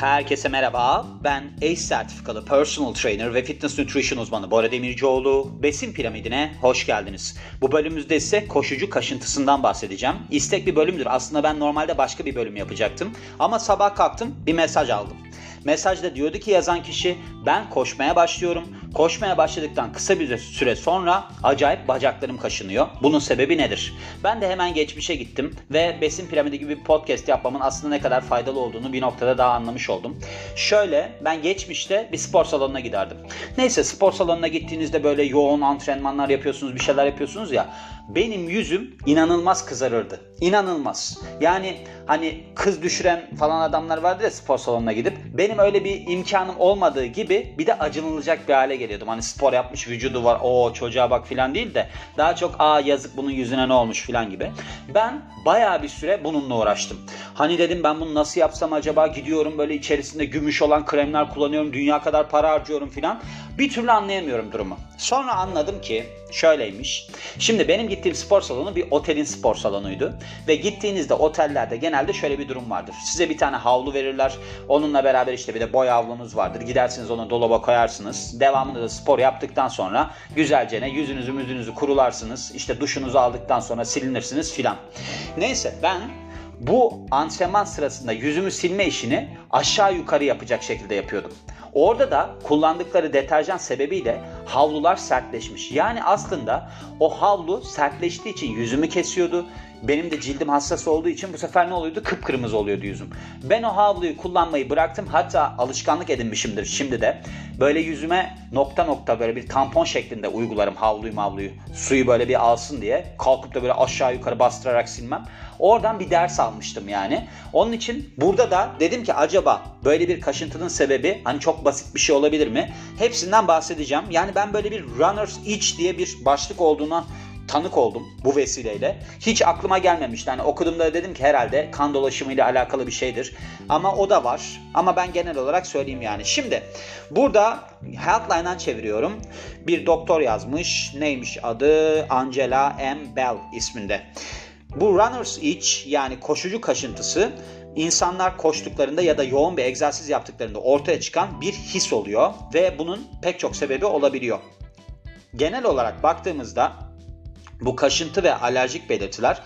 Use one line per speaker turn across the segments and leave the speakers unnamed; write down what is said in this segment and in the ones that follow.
Herkese merhaba. Ben ACE sertifikalı personal trainer ve fitness nutrition uzmanı Bora Demircioğlu. Besin piramidine hoş geldiniz. Bu bölümümüzde ise koşucu kaşıntısından bahsedeceğim. İstek bir bölümdür. Aslında ben normalde başka bir bölüm yapacaktım. Ama sabah kalktım bir mesaj aldım. Mesajda diyordu ki yazan kişi ben koşmaya başlıyorum. Koşmaya başladıktan kısa bir süre sonra acayip bacaklarım kaşınıyor. Bunun sebebi nedir? Ben de hemen geçmişe gittim ve besin piramidi gibi bir podcast yapmamın aslında ne kadar faydalı olduğunu bir noktada daha anlamış oldum. Şöyle ben geçmişte bir spor salonuna giderdim. Neyse spor salonuna gittiğinizde böyle yoğun antrenmanlar yapıyorsunuz, bir şeyler yapıyorsunuz ya. Benim yüzüm inanılmaz kızarırdı. İnanılmaz. Yani hani kız düşüren falan adamlar vardı ya spor salonuna gidip. Benim öyle bir imkanım olmadığı gibi bir de acınılacak bir hale geliyordum. Hani spor yapmış vücudu var o çocuğa bak filan değil de daha çok aa yazık bunun yüzüne ne olmuş filan gibi. Ben bayağı bir süre bununla uğraştım. Hani dedim ben bunu nasıl yapsam acaba gidiyorum böyle içerisinde gümüş olan kremler kullanıyorum dünya kadar para harcıyorum filan. Bir türlü anlayamıyorum durumu. Sonra anladım ki şöyleymiş. Şimdi benim gittiğim spor salonu bir otelin spor salonuydu. Ve gittiğinizde otellerde genelde şöyle bir durum vardır. Size bir tane havlu verirler. Onunla beraber işte bir de boy havlunuz vardır. Gidersiniz onu dolaba koyarsınız. Devamında da spor yaptıktan sonra güzelce ne yüzünüzü müzünüzü kurularsınız. İşte duşunuzu aldıktan sonra silinirsiniz filan. Neyse ben bu antrenman sırasında yüzümü silme işini aşağı yukarı yapacak şekilde yapıyordum. Orada da kullandıkları deterjan sebebiyle havlular sertleşmiş. Yani aslında o havlu sertleştiği için yüzümü kesiyordu. Benim de cildim hassas olduğu için bu sefer ne oluyordu? Kıpkırmızı oluyordu yüzüm. Ben o havluyu kullanmayı bıraktım. Hatta alışkanlık edinmişimdir şimdi de. Böyle yüzüme nokta nokta böyle bir tampon şeklinde uygularım havluyu mavluyu. Suyu böyle bir alsın diye. Kalkıp da böyle aşağı yukarı bastırarak silmem. Oradan bir ders almıştım yani. Onun için burada da dedim ki acaba böyle bir kaşıntının sebebi hani çok basit bir şey olabilir mi? Hepsinden bahsedeceğim. Yani ben böyle bir runner's itch diye bir başlık olduğuna tanık oldum bu vesileyle. Hiç aklıma gelmemişti. Hani okuduğumda dedim ki herhalde kan dolaşımı ile alakalı bir şeydir. Ama o da var. Ama ben genel olarak söyleyeyim yani. Şimdi burada Healthline'dan çeviriyorum. Bir doktor yazmış. Neymiş adı? Angela M. Bell isminde. Bu runner's itch yani koşucu kaşıntısı insanlar koştuklarında ya da yoğun bir egzersiz yaptıklarında ortaya çıkan bir his oluyor ve bunun pek çok sebebi olabiliyor. Genel olarak baktığımızda bu kaşıntı ve alerjik belirtiler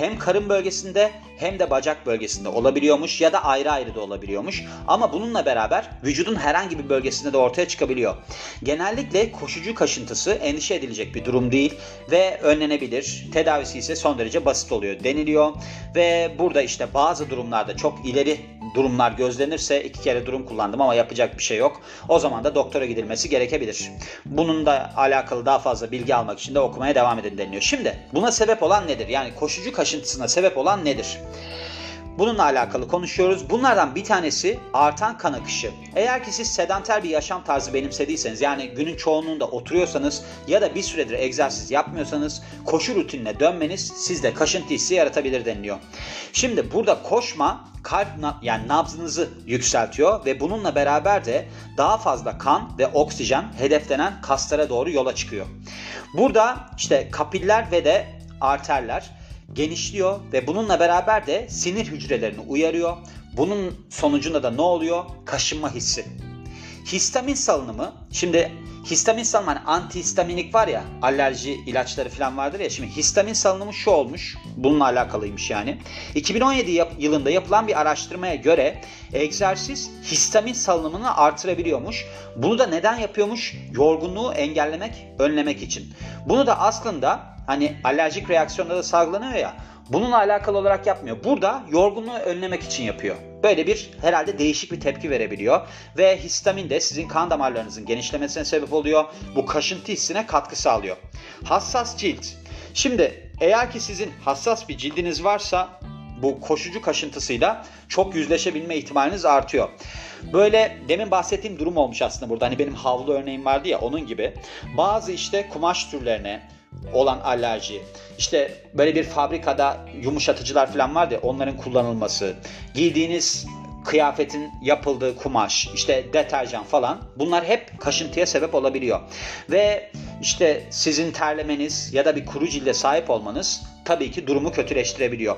hem karın bölgesinde hem de bacak bölgesinde olabiliyormuş ya da ayrı ayrı da olabiliyormuş. Ama bununla beraber vücudun herhangi bir bölgesinde de ortaya çıkabiliyor. Genellikle koşucu kaşıntısı endişe edilecek bir durum değil ve önlenebilir. Tedavisi ise son derece basit oluyor deniliyor. Ve burada işte bazı durumlarda çok ileri durumlar gözlenirse iki kere durum kullandım ama yapacak bir şey yok. O zaman da doktora gidilmesi gerekebilir. Bunun da alakalı daha fazla bilgi almak için de okumaya devam edin deniliyor. Şimdi buna sebep olan nedir? Yani koşucu kaşıntısına sebep olan nedir? Bununla alakalı konuşuyoruz. Bunlardan bir tanesi artan kan akışı. Eğer ki siz sedanter bir yaşam tarzı benimsediyseniz yani günün çoğunluğunda oturuyorsanız ya da bir süredir egzersiz yapmıyorsanız koşu rutinine dönmeniz sizde kaşıntı hissi yaratabilir deniliyor. Şimdi burada koşma kalp yani nabzınızı yükseltiyor ve bununla beraber de daha fazla kan ve oksijen hedeflenen kaslara doğru yola çıkıyor. Burada işte kapiller ve de arterler genişliyor ve bununla beraber de sinir hücrelerini uyarıyor. Bunun sonucunda da ne oluyor? Kaşınma hissi. Histamin salınımı, şimdi histamin salınımı hani antihistaminik var ya alerji ilaçları falan vardır ya şimdi histamin salınımı şu olmuş bununla alakalıymış yani. 2017 yap- yılında yapılan bir araştırmaya göre egzersiz histamin salınımını artırabiliyormuş. Bunu da neden yapıyormuş? Yorgunluğu engellemek, önlemek için. Bunu da aslında hani alerjik reaksiyonda da salgılanıyor ya bununla alakalı olarak yapmıyor. Burada yorgunluğu önlemek için yapıyor. Böyle bir herhalde değişik bir tepki verebiliyor. Ve histamin de sizin kan damarlarınızın genişlemesine sebep oluyor. Bu kaşıntı hissine katkı sağlıyor. Hassas cilt. Şimdi eğer ki sizin hassas bir cildiniz varsa bu koşucu kaşıntısıyla çok yüzleşebilme ihtimaliniz artıyor. Böyle demin bahsettiğim durum olmuş aslında burada. Hani benim havlu örneğim vardı ya onun gibi. Bazı işte kumaş türlerine, olan alerji, işte böyle bir fabrikada yumuşatıcılar falan var ya onların kullanılması, giydiğiniz kıyafetin yapıldığı kumaş, işte deterjan falan bunlar hep kaşıntıya sebep olabiliyor. Ve işte sizin terlemeniz ya da bir kuru cilde sahip olmanız tabii ki durumu kötüleştirebiliyor.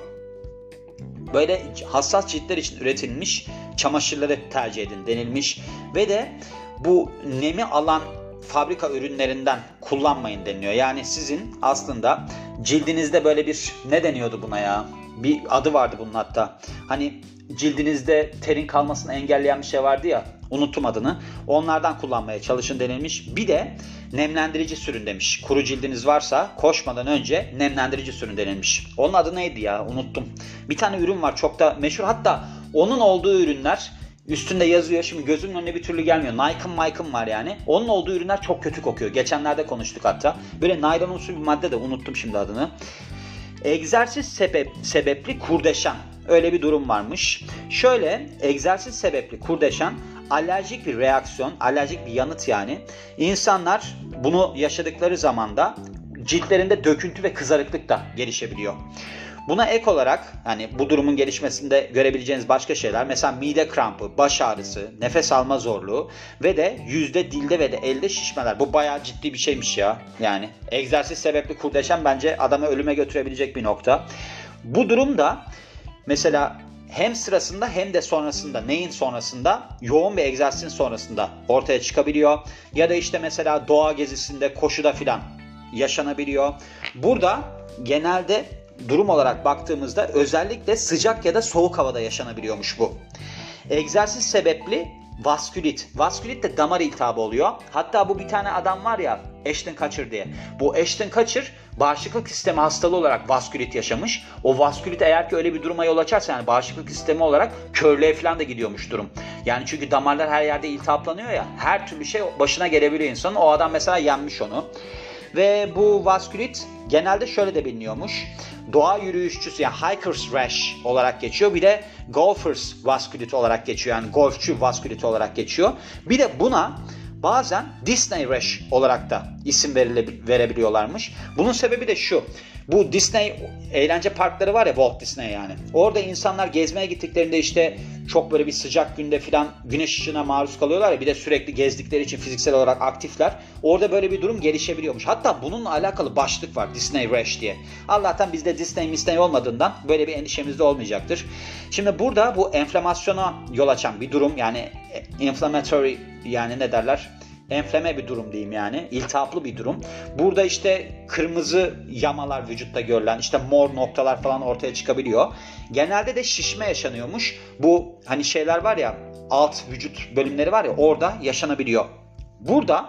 böyle hassas ciltler için üretilmiş çamaşırları tercih edin denilmiş ve de bu nemi alan fabrika ürünlerinden kullanmayın deniliyor. Yani sizin aslında cildinizde böyle bir ne deniyordu buna ya? Bir adı vardı bunun hatta. Hani cildinizde terin kalmasını engelleyen bir şey vardı ya. Unuttum adını. Onlardan kullanmaya çalışın denilmiş. Bir de nemlendirici sürün demiş. Kuru cildiniz varsa koşmadan önce nemlendirici sürün denilmiş. Onun adı neydi ya? Unuttum. Bir tane ürün var çok da meşhur. Hatta onun olduğu ürünler Üstünde yazıyor. Şimdi gözümün önüne bir türlü gelmiyor. Nike'ın Mike'ın var yani. Onun olduğu ürünler çok kötü kokuyor. Geçenlerde konuştuk hatta. Böyle naylonumsu bir madde de unuttum şimdi adını. Egzersiz sebep, sebepli kurdeşen. Öyle bir durum varmış. Şöyle egzersiz sebepli kurdeşen alerjik bir reaksiyon, alerjik bir yanıt yani. İnsanlar bunu yaşadıkları zamanda ciltlerinde döküntü ve kızarıklık da gelişebiliyor. Buna ek olarak hani bu durumun gelişmesinde görebileceğiniz başka şeyler mesela mide krampı, baş ağrısı, nefes alma zorluğu ve de yüzde dilde ve de elde şişmeler. Bu bayağı ciddi bir şeymiş ya. Yani egzersiz sebepli kurdeşen bence adamı ölüme götürebilecek bir nokta. Bu durumda mesela hem sırasında hem de sonrasında neyin sonrasında yoğun bir egzersizin sonrasında ortaya çıkabiliyor. Ya da işte mesela doğa gezisinde koşuda filan yaşanabiliyor. Burada genelde durum olarak baktığımızda özellikle sıcak ya da soğuk havada yaşanabiliyormuş bu. Egzersiz sebepli vaskülit. Vaskülit de damar iltihabı oluyor. Hatta bu bir tane adam var ya Ashton Kutcher diye. Bu Ashton Kutcher bağışıklık sistemi hastalığı olarak vaskülit yaşamış. O vaskülit eğer ki öyle bir duruma yol açarsa yani bağışıklık sistemi olarak körlüğe falan da gidiyormuş durum. Yani çünkü damarlar her yerde iltihaplanıyor ya her türlü şey başına gelebiliyor insanın. O adam mesela yenmiş onu. Ve bu vaskülit genelde şöyle de biliniyormuş. Doğa yürüyüşçüsü yani hiker's rash olarak geçiyor. Bir de golfer's vaskülit olarak geçiyor. Yani golfçü vaskülit olarak geçiyor. Bir de buna bazen Disney rash olarak da isim verebiliyorlarmış. Bunun sebebi de şu. Bu Disney eğlence parkları var ya Walt Disney yani. Orada insanlar gezmeye gittiklerinde işte çok böyle bir sıcak günde filan güneş ışığına maruz kalıyorlar ya bir de sürekli gezdikleri için fiziksel olarak aktifler. Orada böyle bir durum gelişebiliyormuş. Hatta bununla alakalı başlık var Disney Rash diye. Allah'tan bizde Disney Disney olmadığından böyle bir endişemiz de olmayacaktır. Şimdi burada bu enflamasyona yol açan bir durum yani inflammatory yani ne derler? enflame bir durum diyeyim yani. iltihaplı bir durum. Burada işte kırmızı yamalar vücutta görülen işte mor noktalar falan ortaya çıkabiliyor. Genelde de şişme yaşanıyormuş. Bu hani şeyler var ya alt vücut bölümleri var ya orada yaşanabiliyor. Burada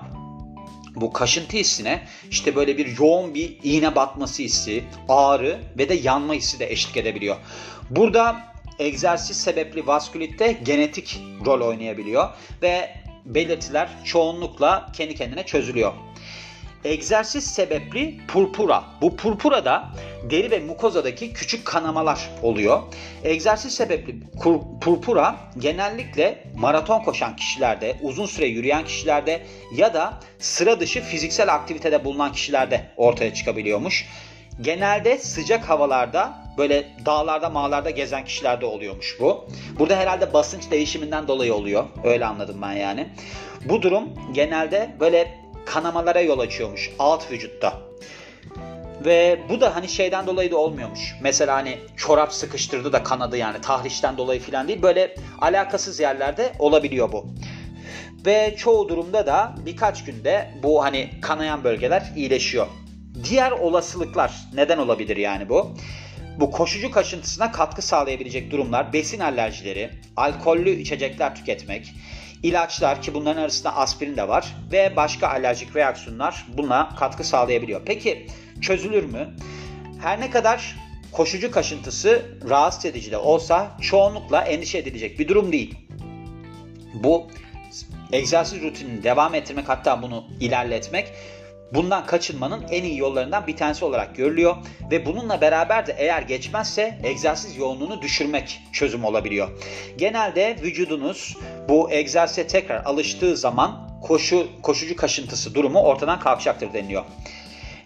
bu kaşıntı hissine işte böyle bir yoğun bir iğne batması hissi, ağrı ve de yanma hissi de eşlik edebiliyor. Burada egzersiz sebepli vaskülitte genetik rol oynayabiliyor ve belirtiler çoğunlukla kendi kendine çözülüyor. Egzersiz sebepli purpura. Bu purpura da deri ve mukozadaki küçük kanamalar oluyor. Egzersiz sebepli purpura genellikle maraton koşan kişilerde, uzun süre yürüyen kişilerde ya da sıra dışı fiziksel aktivitede bulunan kişilerde ortaya çıkabiliyormuş. Genelde sıcak havalarda böyle dağlarda mağlarda gezen kişilerde oluyormuş bu. Burada herhalde basınç değişiminden dolayı oluyor. Öyle anladım ben yani. Bu durum genelde böyle kanamalara yol açıyormuş alt vücutta. Ve bu da hani şeyden dolayı da olmuyormuş. Mesela hani çorap sıkıştırdı da kanadı yani tahrişten dolayı falan değil. Böyle alakasız yerlerde olabiliyor bu. Ve çoğu durumda da birkaç günde bu hani kanayan bölgeler iyileşiyor. Diğer olasılıklar neden olabilir yani bu? Bu koşucu kaşıntısına katkı sağlayabilecek durumlar besin alerjileri, alkollü içecekler tüketmek, ilaçlar ki bunların arasında aspirin de var ve başka alerjik reaksiyonlar buna katkı sağlayabiliyor. Peki çözülür mü? Her ne kadar koşucu kaşıntısı rahatsız edici de olsa çoğunlukla endişe edilecek bir durum değil. Bu egzersiz rutinini devam ettirmek hatta bunu ilerletmek bundan kaçınmanın en iyi yollarından bir tanesi olarak görülüyor ve bununla beraber de eğer geçmezse egzersiz yoğunluğunu düşürmek çözüm olabiliyor. Genelde vücudunuz bu egzersize tekrar alıştığı zaman koşu koşucu kaşıntısı durumu ortadan kalkacaktır deniliyor.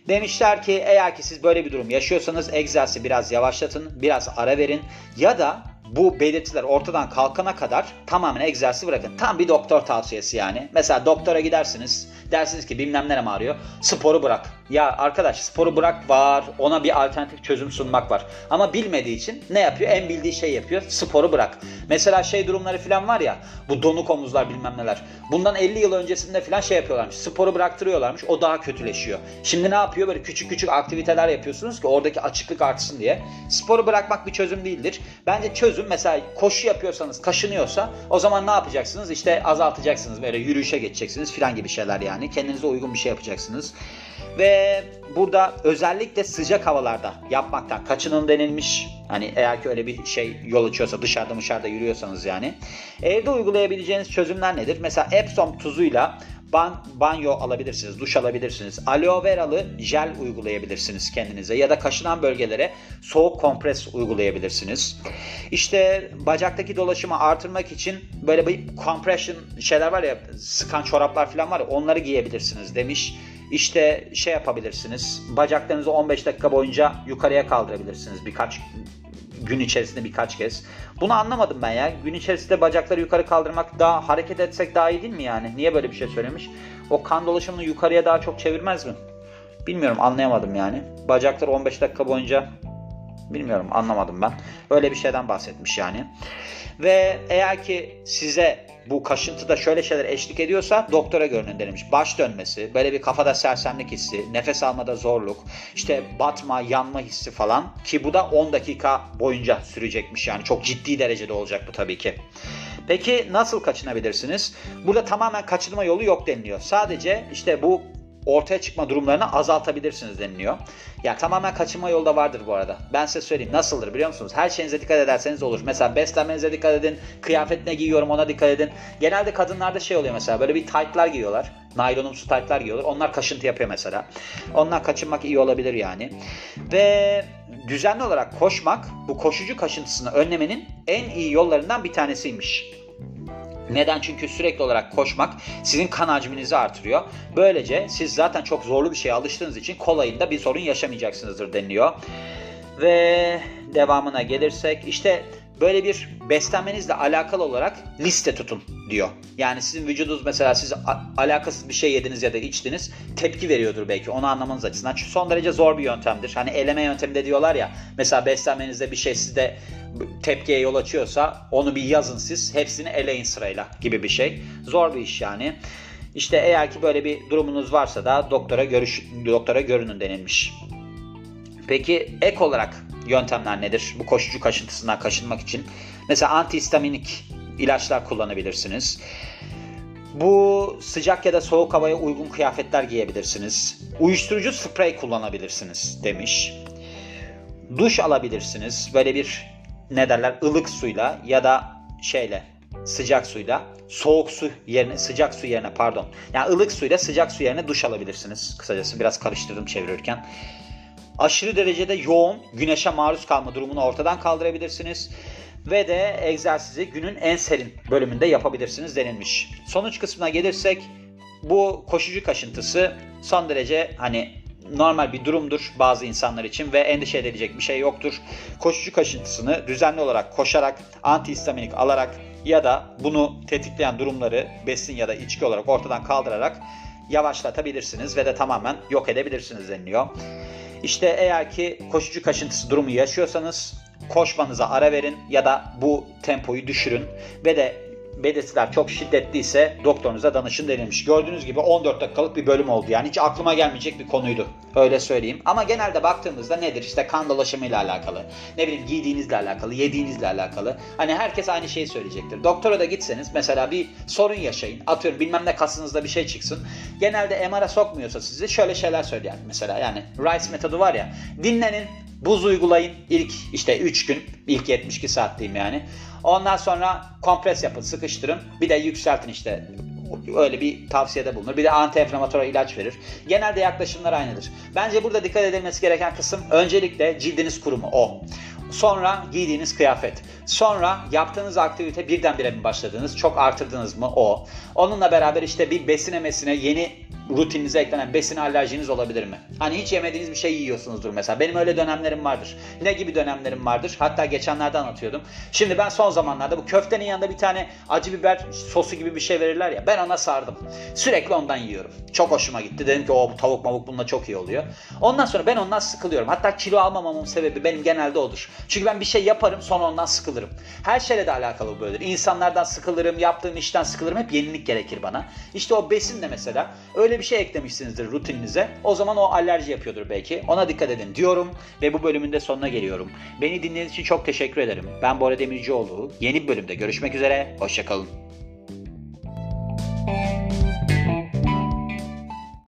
Demişler ki eğer ki siz böyle bir durum yaşıyorsanız egzersizi biraz yavaşlatın, biraz ara verin ya da bu belirtiler ortadan kalkana kadar tamamen egzersizi bırakın. Tam bir doktor tavsiyesi yani. Mesela doktora gidersiniz. Dersiniz ki bilmem nerem ağrıyor. Sporu bırak. Ya arkadaş sporu bırak var, ona bir alternatif çözüm sunmak var. Ama bilmediği için ne yapıyor? En bildiği şey yapıyor, sporu bırak. Mesela şey durumları falan var ya, bu donuk omuzlar bilmem neler. Bundan 50 yıl öncesinde falan şey yapıyorlarmış, sporu bıraktırıyorlarmış, o daha kötüleşiyor. Şimdi ne yapıyor? Böyle küçük küçük aktiviteler yapıyorsunuz ki oradaki açıklık artsın diye. Sporu bırakmak bir çözüm değildir. Bence çözüm mesela koşu yapıyorsanız, kaşınıyorsa o zaman ne yapacaksınız? İşte azaltacaksınız, böyle yürüyüşe geçeceksiniz falan gibi şeyler yani. Kendinize uygun bir şey yapacaksınız. Ve burada özellikle sıcak havalarda yapmaktan kaçının denilmiş. Hani eğer ki öyle bir şey yol açıyorsa dışarıda dışarıda yürüyorsanız yani. Evde uygulayabileceğiniz çözümler nedir? Mesela Epsom tuzuyla ban, banyo alabilirsiniz, duş alabilirsiniz. Aloe veralı jel uygulayabilirsiniz kendinize ya da kaşınan bölgelere soğuk kompres uygulayabilirsiniz. İşte bacaktaki dolaşımı artırmak için böyle bir compression şeyler var ya sıkan çoraplar falan var ya onları giyebilirsiniz demiş. İşte şey yapabilirsiniz. Bacaklarınızı 15 dakika boyunca yukarıya kaldırabilirsiniz birkaç gün içerisinde birkaç kez. Bunu anlamadım ben ya. Gün içerisinde bacakları yukarı kaldırmak daha hareket etsek daha iyi değil mi yani? Niye böyle bir şey söylemiş? O kan dolaşımını yukarıya daha çok çevirmez mi? Bilmiyorum anlayamadım yani. Bacakları 15 dakika boyunca bilmiyorum anlamadım ben. Öyle bir şeyden bahsetmiş yani. Ve eğer ki size bu kaşıntıda şöyle şeyler eşlik ediyorsa doktora görünün denilmiş. Baş dönmesi, böyle bir kafada sersemlik hissi, nefes almada zorluk, işte batma, yanma hissi falan ki bu da 10 dakika boyunca sürecekmiş yani çok ciddi derecede olacak bu tabii ki. Peki nasıl kaçınabilirsiniz? Burada tamamen kaçınma yolu yok deniliyor. Sadece işte bu ortaya çıkma durumlarını azaltabilirsiniz deniliyor. Ya tamamen kaçınma yolu da vardır bu arada. Ben size söyleyeyim nasıldır biliyor musunuz? Her şeyinize dikkat ederseniz olur. Mesela beslenmenize dikkat edin. Kıyafet ne giyiyorum ona dikkat edin. Genelde kadınlarda şey oluyor mesela böyle bir taytlar giyiyorlar. Naylonumsu taytlar giyiyorlar. Onlar kaşıntı yapıyor mesela. Ondan kaçınmak iyi olabilir yani. Ve düzenli olarak koşmak bu koşucu kaşıntısını önlemenin en iyi yollarından bir tanesiymiş. Neden? Çünkü sürekli olarak koşmak sizin kan hacminizi artırıyor. Böylece siz zaten çok zorlu bir şeye alıştığınız için kolayında bir sorun yaşamayacaksınızdır deniliyor. Ve devamına gelirsek işte böyle bir beslenmenizle alakalı olarak liste tutun diyor. Yani sizin vücudunuz mesela siz alakasız bir şey yediniz ya da içtiniz tepki veriyordur belki onu anlamanız açısından. Çünkü son derece zor bir yöntemdir. Hani eleme yöntemi de diyorlar ya mesela beslenmenizde bir şey sizde tepkiye yol açıyorsa onu bir yazın siz hepsini eleyin sırayla gibi bir şey. Zor bir iş yani. İşte eğer ki böyle bir durumunuz varsa da doktora görüş doktora görünün denilmiş. Peki ek olarak yöntemler nedir? Bu koşucu kaşıntısından kaşınmak için. Mesela antihistaminik ilaçlar kullanabilirsiniz. Bu sıcak ya da soğuk havaya uygun kıyafetler giyebilirsiniz. Uyuşturucu sprey kullanabilirsiniz demiş. Duş alabilirsiniz. Böyle bir ne derler ılık suyla ya da şeyle sıcak suyla soğuk su yerine sıcak su yerine pardon. Yani ılık suyla sıcak su yerine duş alabilirsiniz. Kısacası biraz karıştırdım çevirirken. Aşırı derecede yoğun güneşe maruz kalma durumunu ortadan kaldırabilirsiniz. Ve de egzersizi günün en serin bölümünde yapabilirsiniz denilmiş. Sonuç kısmına gelirsek bu koşucu kaşıntısı son derece hani normal bir durumdur bazı insanlar için ve endişe edilecek bir şey yoktur. Koşucu kaşıntısını düzenli olarak koşarak, antihistaminik alarak ya da bunu tetikleyen durumları besin ya da içki olarak ortadan kaldırarak yavaşlatabilirsiniz ve de tamamen yok edebilirsiniz deniliyor. İşte eğer ki koşucu kaşıntısı durumu yaşıyorsanız koşmanıza ara verin ya da bu tempoyu düşürün. Ve de belirtiler çok şiddetliyse doktorunuza danışın denilmiş. Gördüğünüz gibi 14 dakikalık bir bölüm oldu. Yani hiç aklıma gelmeyecek bir konuydu. Öyle söyleyeyim. Ama genelde baktığımızda nedir? İşte kan dolaşımıyla alakalı. Ne bileyim giydiğinizle alakalı, yediğinizle alakalı. Hani herkes aynı şeyi söyleyecektir. Doktora da gitseniz mesela bir sorun yaşayın. Atıyorum bilmem ne kasınızda bir şey çıksın. Genelde MR'a sokmuyorsa sizi şöyle şeyler söyler mesela. Yani Rice metodu var ya. Dinlenin, buz uygulayın ilk işte 3 gün, ilk 72 saat diyeyim yani. Ondan sonra kompres yapın, sıkıştırın. Bir de yükseltin işte. Öyle bir tavsiyede bulunur. Bir de anti-enflamatuar ilaç verir. Genelde yaklaşımlar aynıdır. Bence burada dikkat edilmesi gereken kısım öncelikle cildiniz kurumu o. Sonra giydiğiniz kıyafet. Sonra yaptığınız aktivite birdenbire mi başladınız? Çok artırdınız mı? O. Onunla beraber işte bir besine mesine yeni rutininize eklenen besin alerjiniz olabilir mi? Hani hiç yemediğiniz bir şey yiyorsunuzdur mesela. Benim öyle dönemlerim vardır. Ne gibi dönemlerim vardır? Hatta geçenlerde anlatıyordum. Şimdi ben son zamanlarda bu köftenin yanında bir tane acı biber sosu gibi bir şey verirler ya. Ben ona sardım. Sürekli ondan yiyorum. Çok hoşuma gitti. Dedim ki o bu tavuk mavuk bununla çok iyi oluyor. Ondan sonra ben ondan sıkılıyorum. Hatta kilo almamamın sebebi benim genelde odur. Çünkü ben bir şey yaparım sonra ondan sıkılırım. Her şeyle de alakalı bu böyledir. İnsanlardan sıkılırım, yaptığım işten sıkılırım. Hep yenilik gerekir bana. İşte o besin de mesela öyle bir şey eklemişsinizdir rutininize. O zaman o alerji yapıyordur belki. Ona dikkat edin diyorum ve bu bölümün de sonuna geliyorum. Beni dinlediğiniz için çok teşekkür ederim. Ben Bora Demircioğlu. Yeni bir bölümde görüşmek üzere. Hoşçakalın.